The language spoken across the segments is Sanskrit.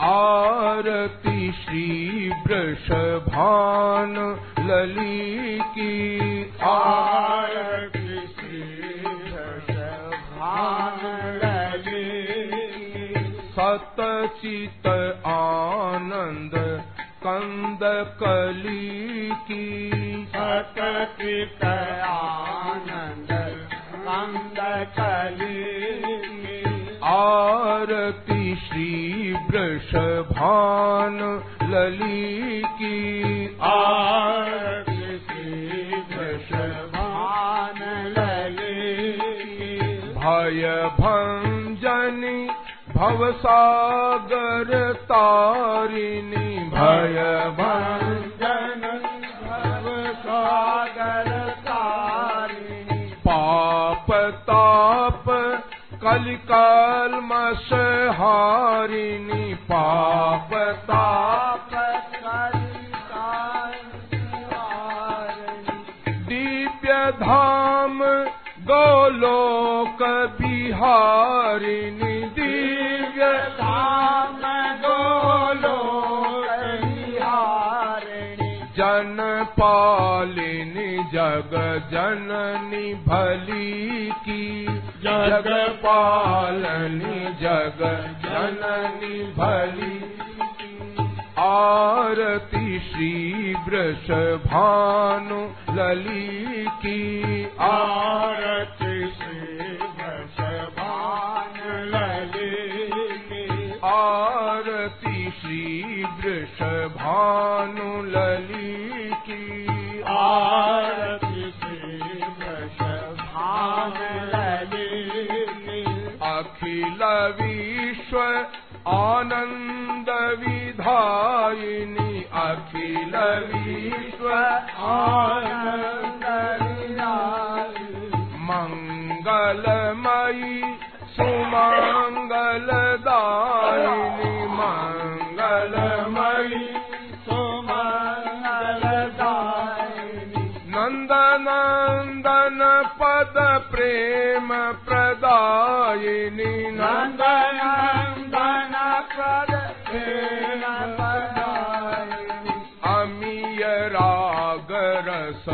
आरती श्री वृषभान लली की आरती श्री वृषभान लली सतचित आनंद कंद कली की। सतचित आनंद कंद कली। आरती श्री वृषभान लली की आरती श्री वृषभान लली भय भंजनी भवसागर तारिणी। भय तारिणी। पाप ताप कलिकालमश हारिणी पाप ताप दीप्य धाम गोलोक बिहारिणी दिव्य धाम जन पालिनी जग जननी भली की। जग पालनी जग जननी भली आरती श्री वृषभानु लली की। आरती श्री वृषभान लली आरती श्री वृषभानु लली आनन्द विधायिनि अखिल विश्व मङ्गलमयि सुमङ्गलदायिनि नन्दनन्दन पद प्रेम प्रदायिनि नन्द नन्दनन्दन पद प्रेम अमीय राग रस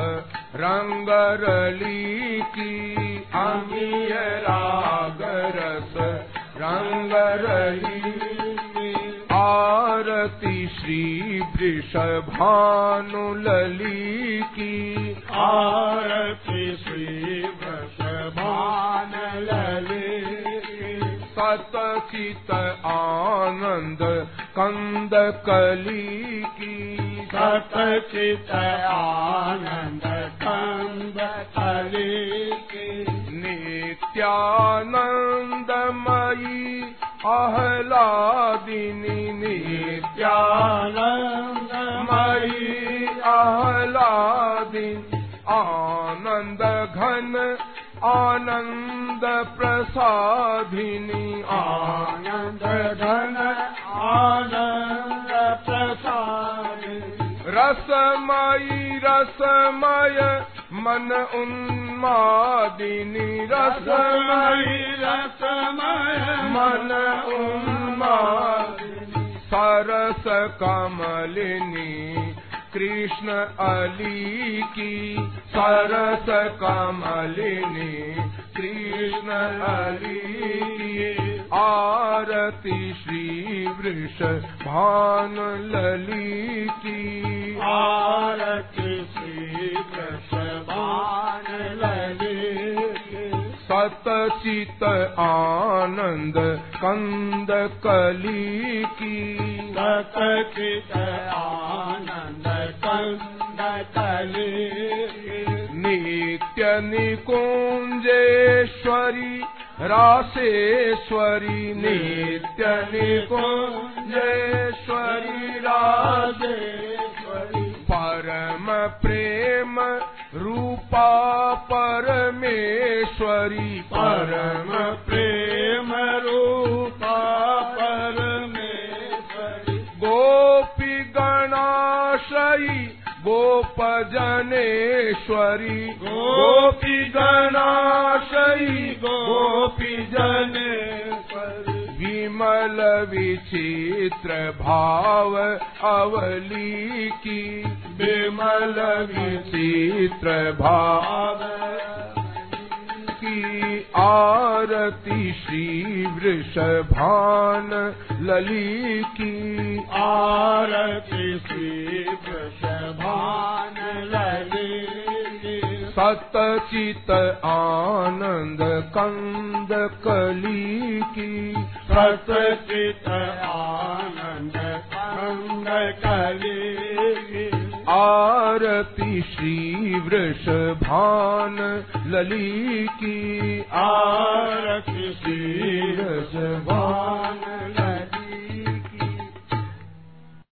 रंगरली की अमीय राग रस रंगरली आरती श्री वृषभानु लली की आरती श्री वृषभान लली सतचित आनंद कंद कली की सतचित आनन्द कन्द कली नित्यानन्दमयी आह्लादिनी नित्यानन्दमयी आह्लादिनी आनन्द घन आनन्द प्रसादिनी। आनन्द घन आनन्द प्रसाद रसमयी रसमय मन उन्मादिनी रसमयी रसमयी मन उन्मादिनी सरस कमलिनी कृष्ण अली की। सरस कमलिनी कृष्ण अली की आरती श्री वृष भान लली की आरती श्री वृषभान लली सतचित आनंद कंद कली की सतचित आनन्द कन्द कली नित्य निकुञ्जेश्वरी रासेश्वरी नित्य निकुञ्जेश्वरी रासे राजेश्वरी। परम प्रेम रूपा परमेश्वरी। परम प्रेम रूपा परमेश्वरी। गोपी गणाशयी गोपजनेश्वरी। गोपी गणाशयी विचित्र भाव अवली की विमल विचित्र भाव की आरती श्री वृषभान लली की आरती श्री वृषभान लली सतचित आनंद कंद कली की सतचित आनंद कंद कली आरती श्री वृषभान लली की आरती श्री वृषभान